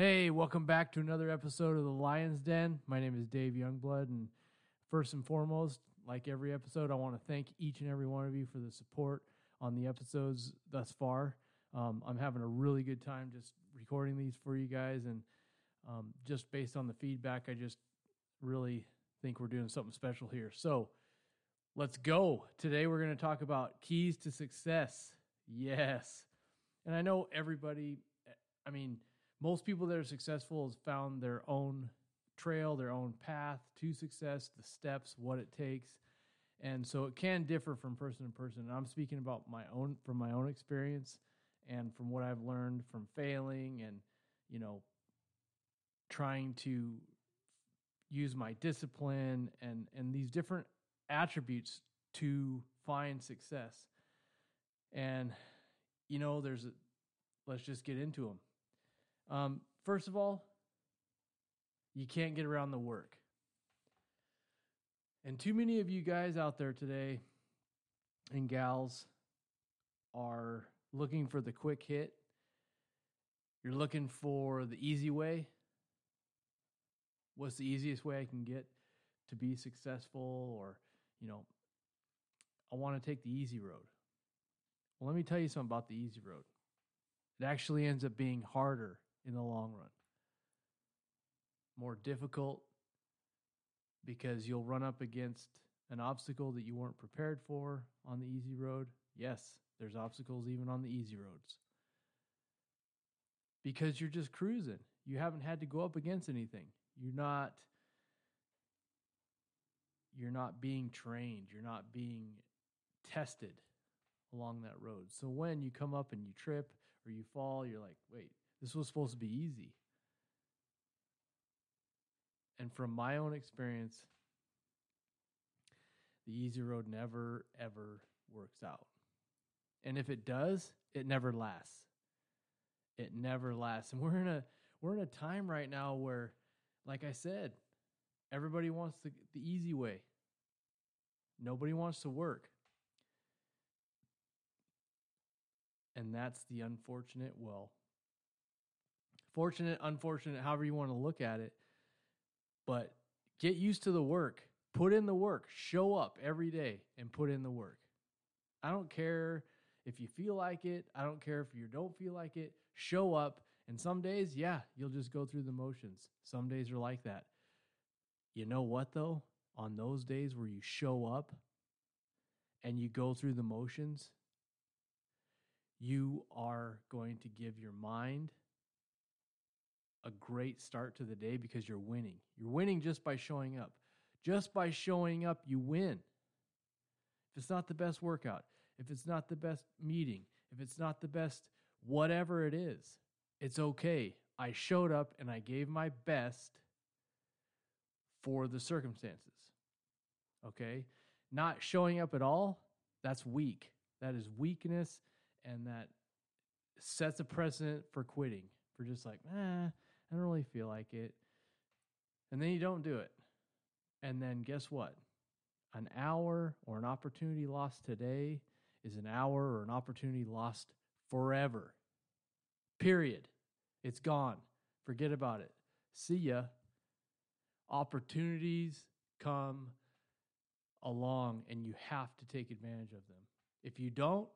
Hey, welcome back to another episode of the Lion's Den. My name is Dave Youngblood, and first and foremost, like every episode, I want to thank each and every one of you for the support on the episodes thus far. Um, I'm having a really good time just recording these for you guys, and um, just based on the feedback, I just really think we're doing something special here. So let's go. Today, we're going to talk about keys to success. Yes. And I know everybody, I mean, most people that are successful has found their own trail, their own path to success, the steps, what it takes. And so it can differ from person to person. And I'm speaking about my own from my own experience and from what I've learned from failing and, you know, trying to use my discipline and and these different attributes to find success. And you know, there's a, let's just get into them. Um, first of all, you can't get around the work. And too many of you guys out there today and gals are looking for the quick hit. You're looking for the easy way. What's the easiest way I can get to be successful? Or, you know, I want to take the easy road. Well, let me tell you something about the easy road. It actually ends up being harder in the long run. More difficult because you'll run up against an obstacle that you weren't prepared for on the easy road. Yes, there's obstacles even on the easy roads. Because you're just cruising. You haven't had to go up against anything. You're not you're not being trained. You're not being tested along that road. So when you come up and you trip or you fall, you're like, wait, this was supposed to be easy. And from my own experience, the easy road never, ever works out. And if it does, it never lasts. It never lasts. And we're in a we're in a time right now where, like I said, everybody wants the, the easy way. Nobody wants to work. And that's the unfortunate, well, fortunate, unfortunate, however you want to look at it. But get used to the work. Put in the work. Show up every day and put in the work. I don't care if you feel like it. I don't care if you don't feel like it. Show up. And some days, yeah, you'll just go through the motions. Some days are like that. You know what, though? On those days where you show up and you go through the motions, you are going to give your mind a great start to the day because you're winning. You're winning just by showing up. Just by showing up, you win. If it's not the best workout, if it's not the best meeting, if it's not the best whatever it is, it's okay. I showed up and I gave my best for the circumstances. Okay? Not showing up at all, that's weak. That is weakness and that sets a precedent for quitting, for just like, eh, I don't really feel like it. And then you don't do it. And then guess what? An hour or an opportunity lost today is an hour or an opportunity lost forever. Period. It's gone. Forget about it. See ya. Opportunities come along and you have to take advantage of them. If you don't,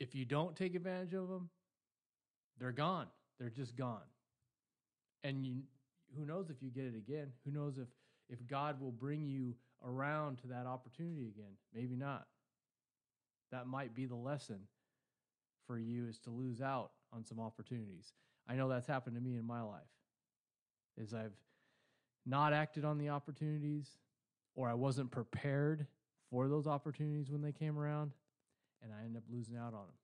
if you don't take advantage of them, they're gone. They're just gone. And you, who knows if you get it again? Who knows if if God will bring you around to that opportunity again? Maybe not. That might be the lesson for you is to lose out on some opportunities. I know that's happened to me in my life. Is I've not acted on the opportunities or I wasn't prepared for those opportunities when they came around and I end up losing out on them.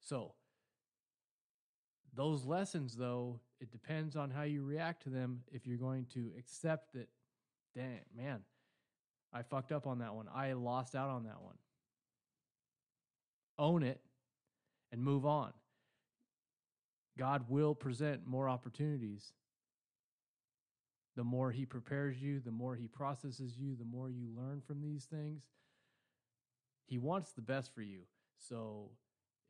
So, those lessons, though, it depends on how you react to them. If you're going to accept that, dang, man, I fucked up on that one. I lost out on that one. Own it and move on. God will present more opportunities. The more He prepares you, the more He processes you, the more you learn from these things, He wants the best for you. So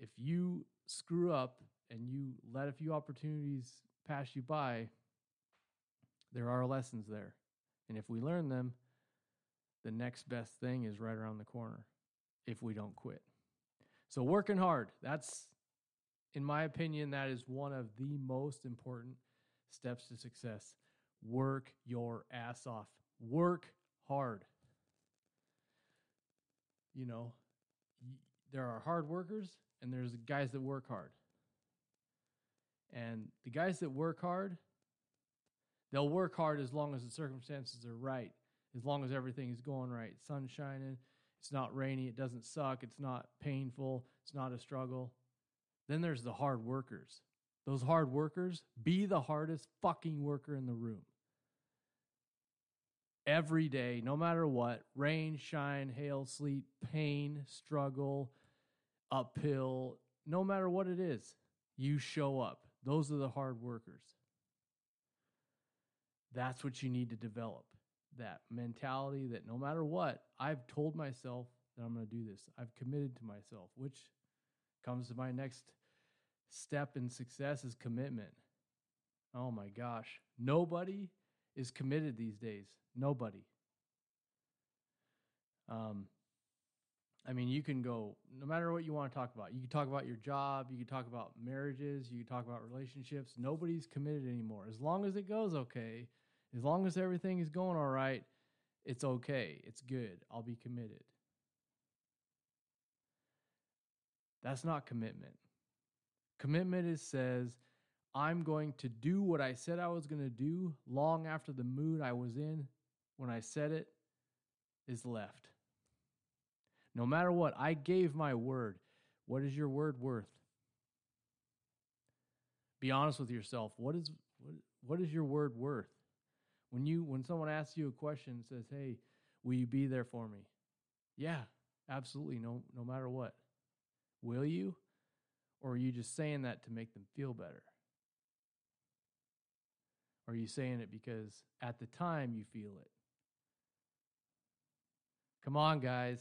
if you screw up and you let a few opportunities pass you by, there are lessons there. And if we learn them, the next best thing is right around the corner if we don't quit. So working hard, that's in my opinion that is one of the most important steps to success. Work your ass off. Work hard. You know, there are hard workers and there's guys that work hard. And the guys that work hard, they'll work hard as long as the circumstances are right, as long as everything is going right. Sun shining, it's not rainy, it doesn't suck, it's not painful, it's not a struggle. Then there's the hard workers. Those hard workers, be the hardest fucking worker in the room. Every day, no matter what, rain, shine, hail, sleet, pain, struggle, uphill, no matter what it is, you show up. Those are the hard workers. That's what you need to develop that mentality that no matter what, I've told myself that I'm going to do this. I've committed to myself, which comes to my next step in success is commitment. Oh my gosh. Nobody is committed these days. Nobody. Um, I mean, you can go no matter what you want to talk about. You can talk about your job, you can talk about marriages, you can talk about relationships. Nobody's committed anymore. As long as it goes okay, as long as everything is going all right, it's okay. It's good. I'll be committed. That's not commitment. Commitment is says, I'm going to do what I said I was going to do long after the mood I was in when I said it is left. No matter what, I gave my word. What is your word worth? Be honest with yourself. What is what, what is your word worth? When you when someone asks you a question and says, "Hey, will you be there for me?" Yeah, absolutely. No no matter what. Will you? Or are you just saying that to make them feel better? Or are you saying it because at the time you feel it? Come on, guys.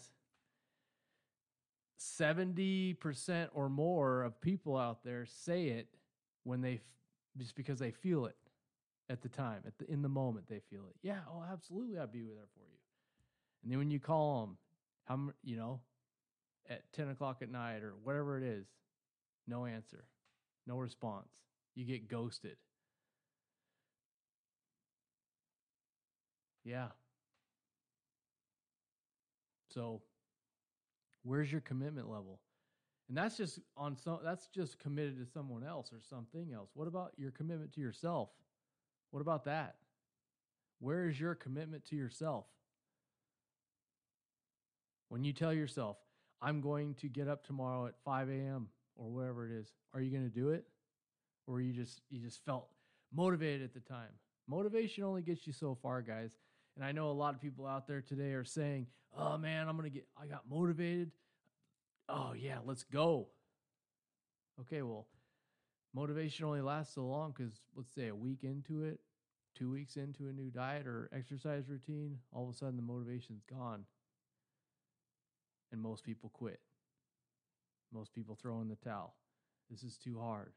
70% or more of people out there say it when they just because they feel it at the time at the in the moment they feel it yeah oh absolutely i'd be there for you and then when you call them how you know at 10 o'clock at night or whatever it is no answer no response you get ghosted yeah so Where's your commitment level? And that's just on some that's just committed to someone else or something else. What about your commitment to yourself? What about that? Where is your commitment to yourself? When you tell yourself, I'm going to get up tomorrow at 5 a.m. or whatever it is, are you going to do it? Or you just you just felt motivated at the time? Motivation only gets you so far, guys. And I know a lot of people out there today are saying, "Oh man, I'm going to get I got motivated. Oh yeah, let's go." Okay, well, motivation only lasts so long cuz let's say a week into it, 2 weeks into a new diet or exercise routine, all of a sudden the motivation's gone. And most people quit. Most people throw in the towel. This is too hard.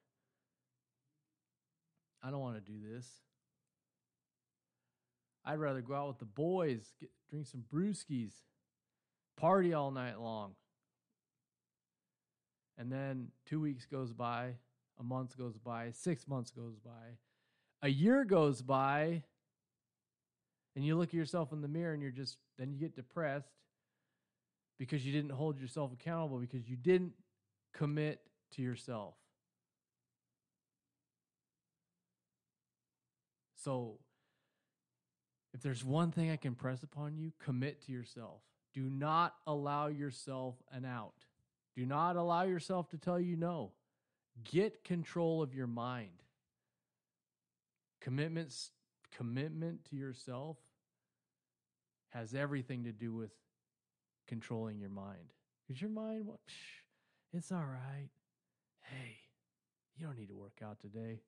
I don't want to do this. I'd rather go out with the boys, get drink some brewskis, party all night long. And then two weeks goes by, a month goes by, six months goes by, a year goes by, and you look at yourself in the mirror and you're just, then you get depressed because you didn't hold yourself accountable, because you didn't commit to yourself. So if there's one thing I can press upon you, commit to yourself. Do not allow yourself an out. Do not allow yourself to tell you no. Get control of your mind. Commitments, commitment to yourself has everything to do with controlling your mind. Because your mind, well, psh, it's all right. Hey, you don't need to work out today.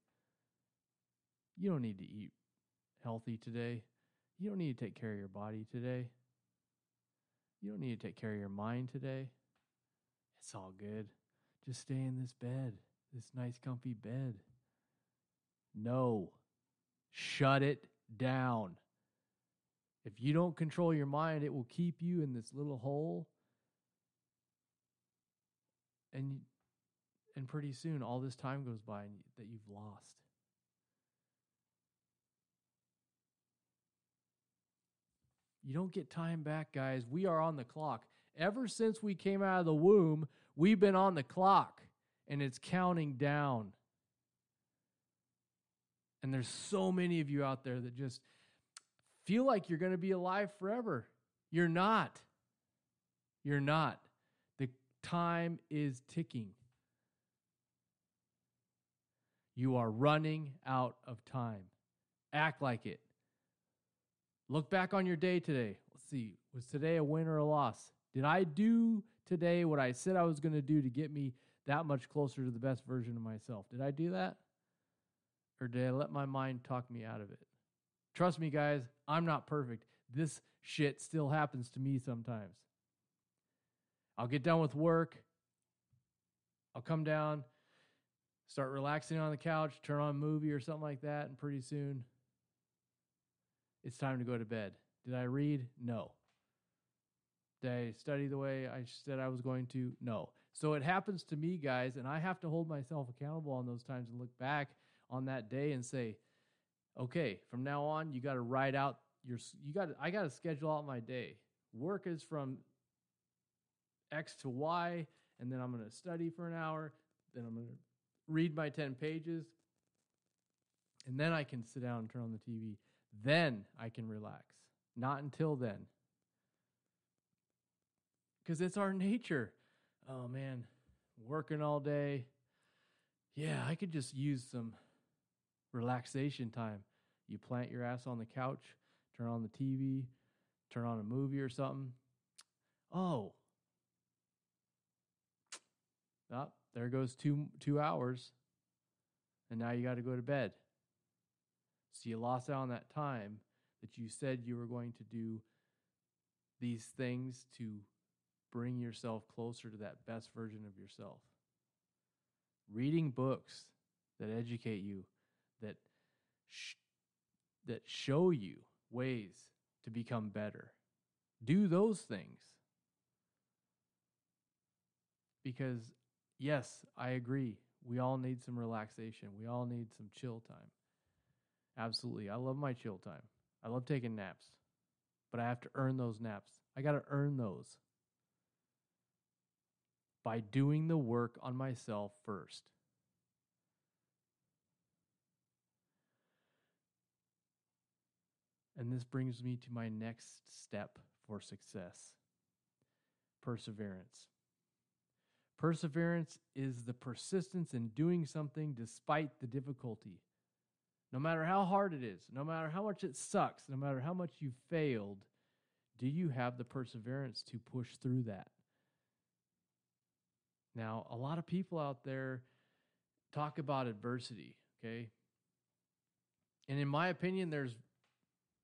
You don't need to eat healthy today. You don't need to take care of your body today. You don't need to take care of your mind today. It's all good. Just stay in this bed, this nice, comfy bed. No, shut it down. If you don't control your mind, it will keep you in this little hole. And and pretty soon all this time goes by and that you've lost. You don't get time back, guys. We are on the clock. Ever since we came out of the womb, we've been on the clock and it's counting down. And there's so many of you out there that just feel like you're going to be alive forever. You're not. You're not. The time is ticking. You are running out of time. Act like it. Look back on your day today. Let's see. Was today a win or a loss? Did I do today what I said I was going to do to get me that much closer to the best version of myself? Did I do that? Or did I let my mind talk me out of it? Trust me, guys, I'm not perfect. This shit still happens to me sometimes. I'll get done with work. I'll come down, start relaxing on the couch, turn on a movie or something like that, and pretty soon it's time to go to bed. Did I read? No. Did I study the way I said I was going to? No. So it happens to me, guys, and I have to hold myself accountable on those times and look back on that day and say, okay, from now on, you got to write out your, you got, I got to schedule out my day. Work is from X to Y, and then I'm going to study for an hour. Then I'm going to read my 10 pages, and then I can sit down and turn on the TV. Then I can relax. Not until then. Because it's our nature. Oh man, working all day. Yeah, I could just use some relaxation time. You plant your ass on the couch, turn on the TV, turn on a movie or something. Oh. Oh, there goes two two hours. And now you got to go to bed. So you lost out on that time that you said you were going to do these things to bring yourself closer to that best version of yourself. Reading books that educate you, that sh- that show you ways to become better. Do those things. Because yes, I agree. We all need some relaxation. We all need some chill time. Absolutely. I love my chill time. I love taking naps, but I have to earn those naps. I got to earn those by doing the work on myself first. And this brings me to my next step for success perseverance. Perseverance is the persistence in doing something despite the difficulty. No matter how hard it is, no matter how much it sucks, no matter how much you failed, do you have the perseverance to push through that? Now, a lot of people out there talk about adversity, okay? And in my opinion, there's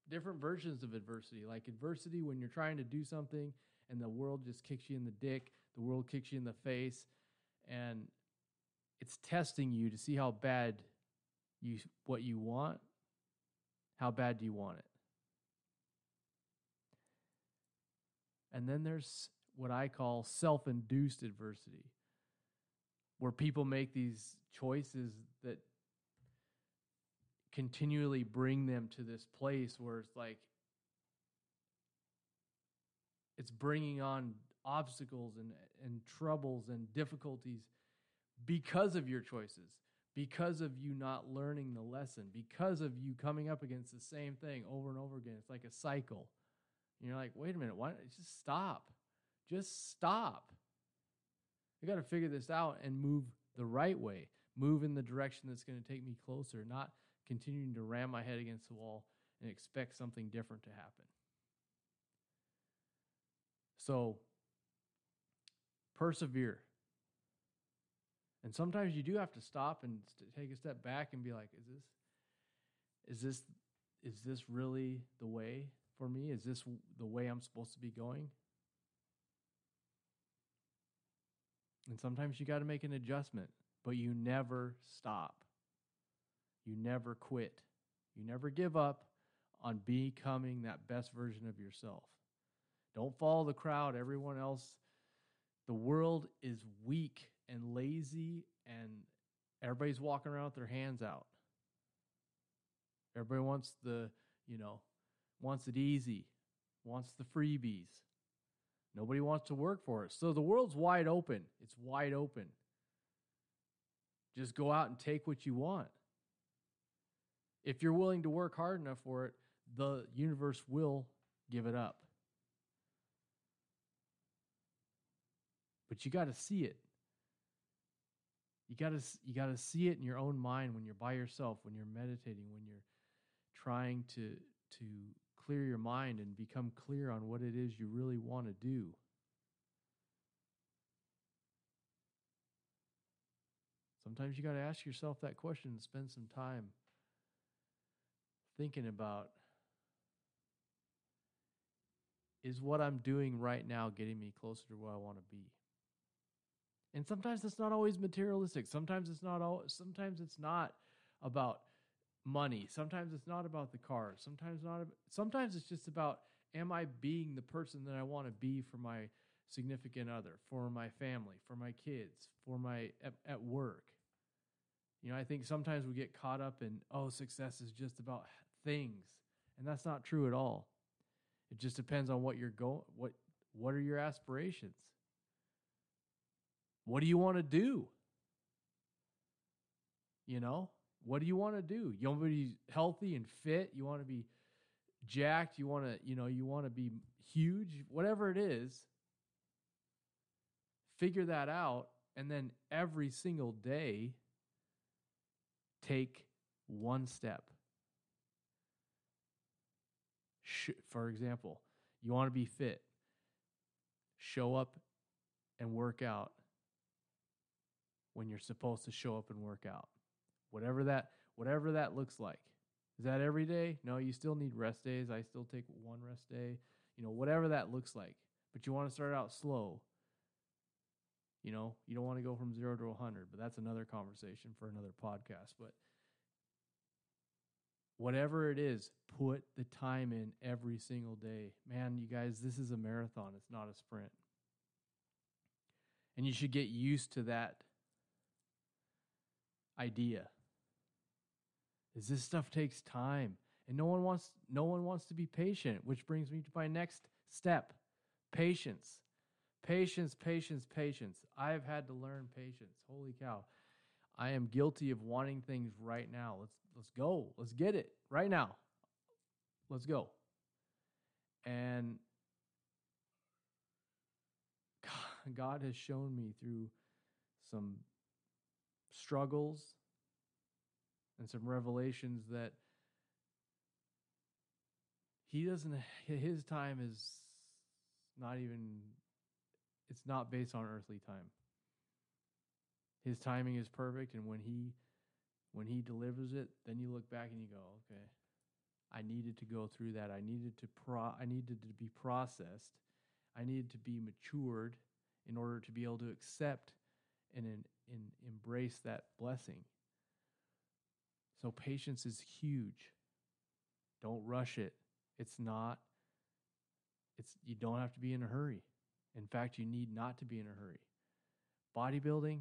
different versions of adversity. Like adversity when you're trying to do something and the world just kicks you in the dick, the world kicks you in the face, and it's testing you to see how bad you what you want, how bad do you want it? And then there's what I call self-induced adversity where people make these choices that continually bring them to this place where it's like it's bringing on obstacles and, and troubles and difficulties because of your choices because of you not learning the lesson, because of you coming up against the same thing over and over again. It's like a cycle. And you're like, wait a minute, why don't you just stop? Just stop. I got to figure this out and move the right way, move in the direction that's going to take me closer, not continuing to ram my head against the wall and expect something different to happen. So, persevere. And sometimes you do have to stop and st- take a step back and be like, is this is this is this really the way for me? Is this the way I'm supposed to be going? And sometimes you got to make an adjustment, but you never stop. You never quit. You never give up on becoming that best version of yourself. Don't follow the crowd. Everyone else, the world is weak and lazy, and everybody's walking around with their hands out. Everybody wants the, you know, wants it easy, wants the freebies. Nobody wants to work for it. So the world's wide open. It's wide open. Just go out and take what you want. If you're willing to work hard enough for it, the universe will give it up. But you got to see it. You got to you got to see it in your own mind when you're by yourself, when you're meditating, when you're trying to to clear your mind and become clear on what it is you really want to do. Sometimes you got to ask yourself that question and spend some time thinking about is what I'm doing right now getting me closer to where I want to be? And sometimes it's not always materialistic. Sometimes it's not all sometimes it's not about money. Sometimes it's not about the car. Sometimes not sometimes it's just about am I being the person that I want to be for my significant other, for my family, for my kids, for my at, at work. You know, I think sometimes we get caught up in oh, success is just about things. And that's not true at all. It just depends on what you're going what what are your aspirations? What do you want to do? You know, what do you want to do? You want to be healthy and fit? You want to be jacked? You want to, you know, you want to be huge? Whatever it is, figure that out and then every single day take one step. For example, you want to be fit. Show up and work out when you're supposed to show up and work out. Whatever that whatever that looks like. Is that every day? No, you still need rest days. I still take one rest day. You know, whatever that looks like. But you want to start out slow. You know, you don't want to go from 0 to 100, but that's another conversation for another podcast, but whatever it is, put the time in every single day. Man, you guys, this is a marathon, it's not a sprint. And you should get used to that idea. Is this stuff takes time and no one wants no one wants to be patient, which brings me to my next step. Patience. Patience, patience, patience. I've had to learn patience. Holy cow. I am guilty of wanting things right now. Let's let's go. Let's get it right now. Let's go. And God has shown me through some struggles and some revelations that he doesn't his time is not even it's not based on earthly time. His timing is perfect and when he when he delivers it then you look back and you go okay i needed to go through that. I needed to pro i needed to be processed. I needed to be matured in order to be able to accept and, and, embrace that blessing. So patience is huge. Don't rush it. It's not it's you don't have to be in a hurry. In fact you need not to be in a hurry. Bodybuilding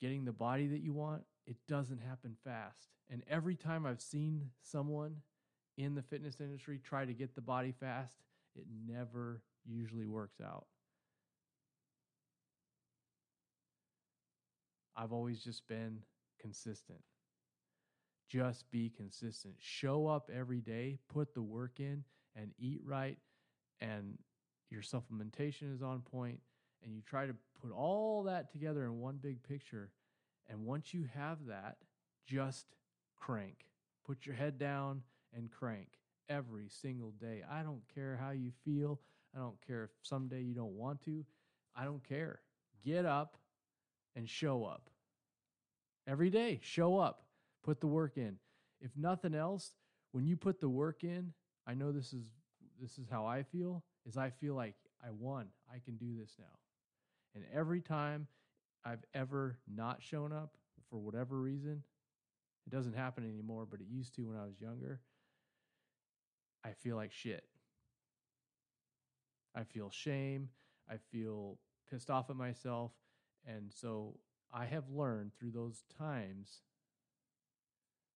getting the body that you want, it doesn't happen fast. And every time I've seen someone in the fitness industry try to get the body fast, it never usually works out. I've always just been consistent. Just be consistent. Show up every day, put the work in, and eat right, and your supplementation is on point, and you try to put all that together in one big picture. And once you have that, just crank. Put your head down and crank every single day. I don't care how you feel. I don't care if someday you don't want to. I don't care. Get up and show up. Every day, show up. Put the work in. If nothing else, when you put the work in, I know this is this is how I feel, is I feel like I won. I can do this now. And every time I've ever not shown up for whatever reason, it doesn't happen anymore, but it used to when I was younger. I feel like shit. I feel shame. I feel pissed off at myself. And so I have learned through those times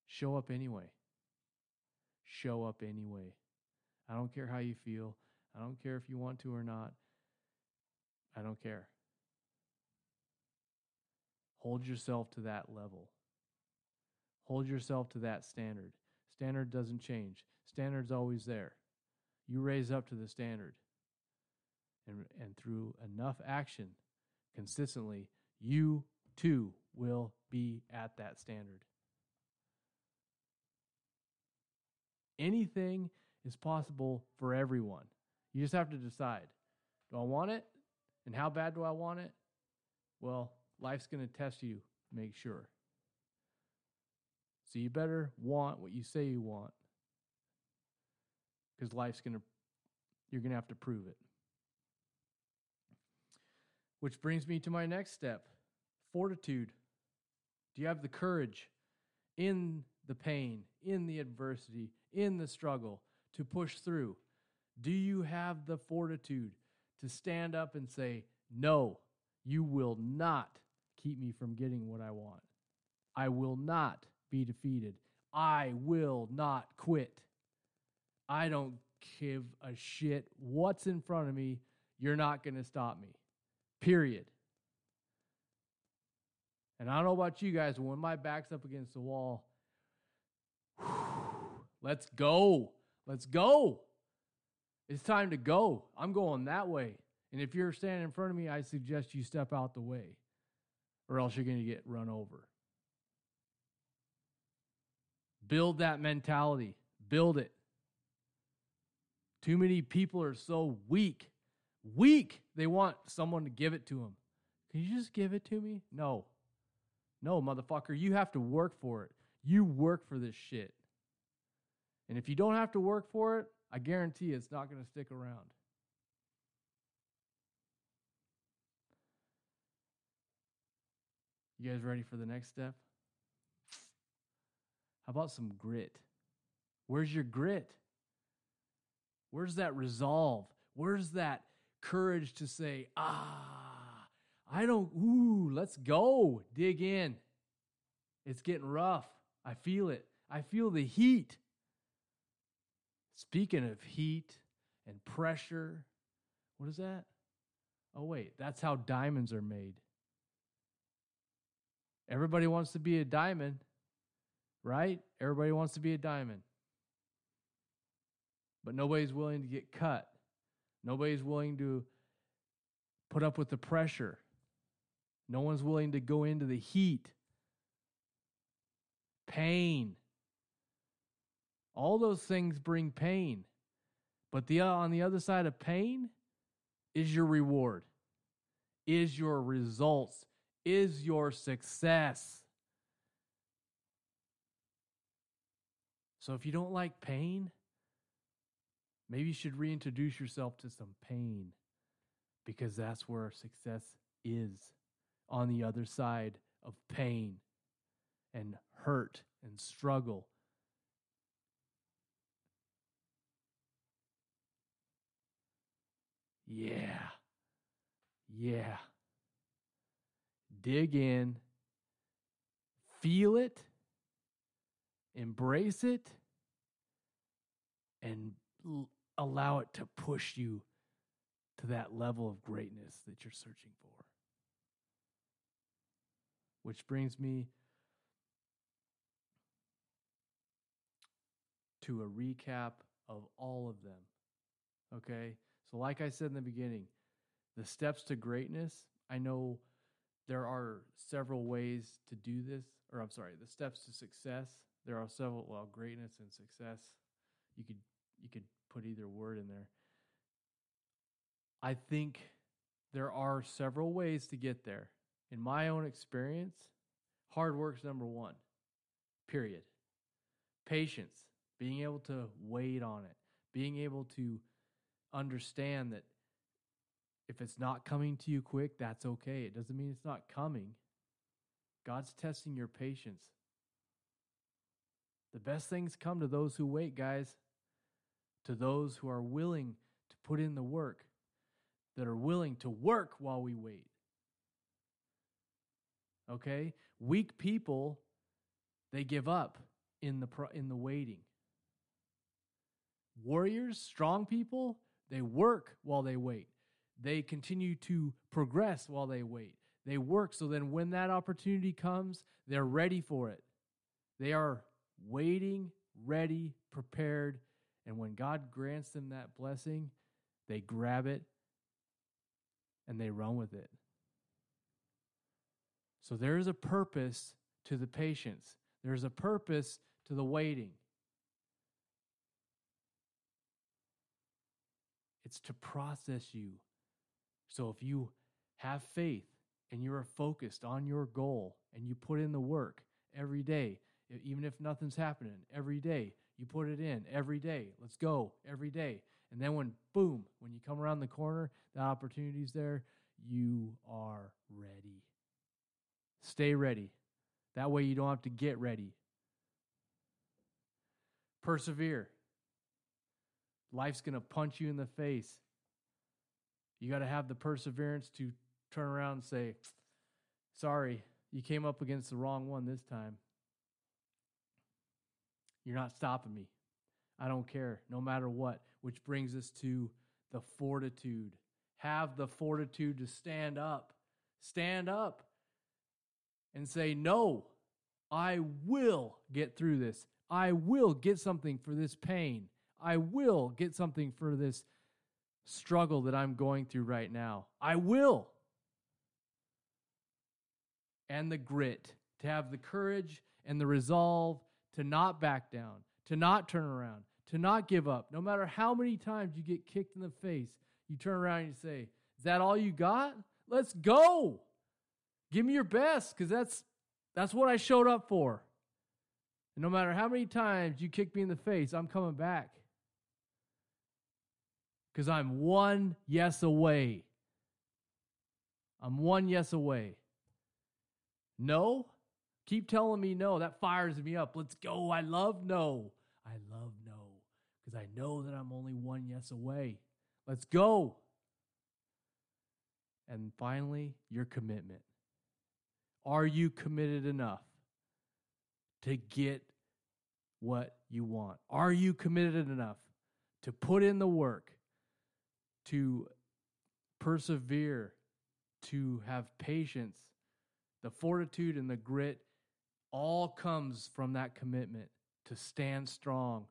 show up anyway. Show up anyway. I don't care how you feel. I don't care if you want to or not. I don't care. Hold yourself to that level. Hold yourself to that standard. Standard doesn't change. Standard's always there. You raise up to the standard. And, and through enough action consistently, you too will be at that standard. Anything is possible for everyone. You just have to decide do I want it? And how bad do I want it? Well, life's going to test you, make sure. So you better want what you say you want because life's going to, you're going to have to prove it. Which brings me to my next step fortitude. Do you have the courage in the pain, in the adversity, in the struggle to push through? Do you have the fortitude to stand up and say, No, you will not keep me from getting what I want? I will not be defeated. I will not quit. I don't give a shit what's in front of me. You're not going to stop me. Period. And I don't know about you guys, but when my back's up against the wall, let's go. Let's go. It's time to go. I'm going that way. And if you're standing in front of me, I suggest you step out the way, or else you're going to get run over. Build that mentality. Build it. Too many people are so weak. Weak. They want someone to give it to them. Can you just give it to me? No. No, motherfucker. You have to work for it. You work for this shit. And if you don't have to work for it, I guarantee it's not going to stick around. You guys ready for the next step? How about some grit? Where's your grit? Where's that resolve? Where's that courage to say, ah, I don't, ooh, let's go, dig in. It's getting rough. I feel it. I feel the heat. Speaking of heat and pressure, what is that? Oh, wait, that's how diamonds are made. Everybody wants to be a diamond right? Everybody wants to be a diamond. But nobody's willing to get cut. Nobody's willing to put up with the pressure. No one's willing to go into the heat, pain. All those things bring pain. But the on the other side of pain is your reward. Is your results, is your success. So if you don't like pain, maybe you should reintroduce yourself to some pain because that's where success is on the other side of pain and hurt and struggle. Yeah. Yeah. Dig in, feel it embrace it and allow it to push you to that level of greatness that you're searching for. Which brings me to a recap of all of them. Okay? So, like I said in the beginning, the steps to greatness, I know there are several ways to do this, or I'm sorry, the steps to success there are several well greatness and success you could you could put either word in there i think there are several ways to get there in my own experience hard work's number one period patience being able to wait on it being able to understand that If it's not coming to you quick, that's okay. It doesn't mean it's not coming. God's testing your patience. The best things come to those who wait, guys, to those who are willing to put in the work, that are willing to work while we wait. Okay? Weak people, they give up in the in the waiting. Warriors, strong people, they work while they wait. They continue to progress while they wait. They work so then when that opportunity comes, they're ready for it. They are waiting, ready, prepared, and when God grants them that blessing, they grab it and they run with it. So there is a purpose to the patience, there's a purpose to the waiting. It's to process you. So if you have faith and you are focused on your goal and you put in the work every day, even if nothing's happening, every day, you put it in every day. Let's go every day. And then when boom, when you come around the corner, the opportunity's there, you are ready. Stay ready. That way you don't have to get ready. Persevere. Life's going to punch you in the face. You got to have the perseverance to turn around and say, Sorry, you came up against the wrong one this time. You're not stopping me. I don't care, no matter what. Which brings us to the fortitude. Have the fortitude to stand up. Stand up and say, No, I will get through this. I will get something for this pain. I will get something for this struggle that I'm going through right now. I will. And the grit, to have the courage and the resolve to not back down, to not turn around, to not give up. No matter how many times you get kicked in the face, you turn around and you say, Is that all you got? Let's go. Give me your best because that's, that's what I showed up for. And no matter how many times you kick me in the face, I'm coming back. Because I'm one yes away. I'm one yes away. No? Keep telling me no. That fires me up. Let's go. I love no. I love no because I know that I'm only one yes away. Let's go. And finally, your commitment. Are you committed enough to get what you want? Are you committed enough to put in the work, to persevere, to have patience, the fortitude and the grit all comes from that commitment to stand strong,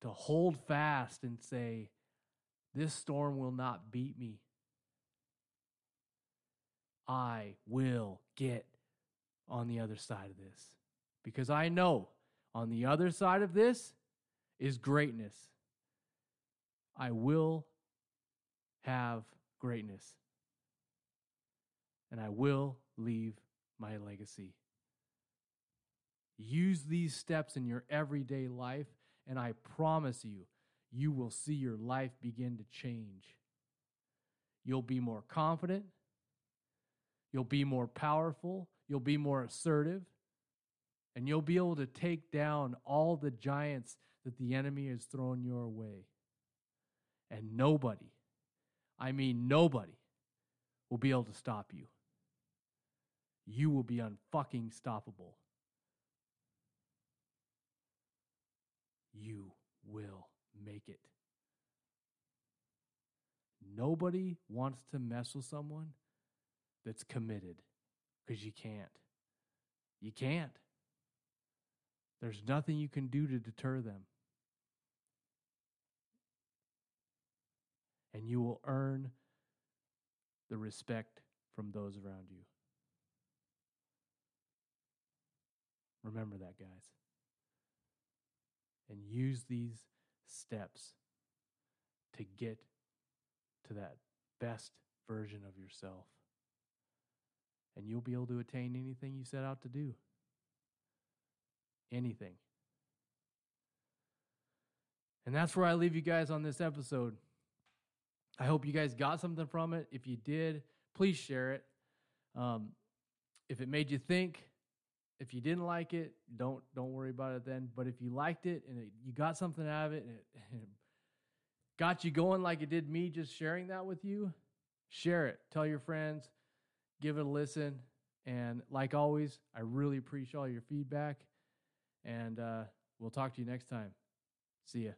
to hold fast and say, This storm will not beat me. I will get on the other side of this. Because I know on the other side of this is greatness. I will have greatness. And I will leave my legacy. Use these steps in your everyday life, and I promise you, you will see your life begin to change. You'll be more confident. You'll be more powerful. You'll be more assertive. And you'll be able to take down all the giants that the enemy has thrown your way. And nobody, I mean nobody, will be able to stop you. You will be unfucking stoppable. You will make it. Nobody wants to mess with someone that's committed because you can't. You can't. There's nothing you can do to deter them. And you will earn the respect from those around you. Remember that, guys and use these steps to get to that best version of yourself. And you'll be able to attain anything you set out to do. Anything. And that's where I leave you guys on this episode. I hope you guys got something from it. If you did, please share it. Um, if it made you think, if you didn't like it, don't don't worry about it then. But if you liked it and it, you got something out of it and it, and it got you going like it did me, just sharing that with you, share it. Tell your friends, give it a listen. And like always, I really appreciate all your feedback. And uh, we'll talk to you next time. See ya.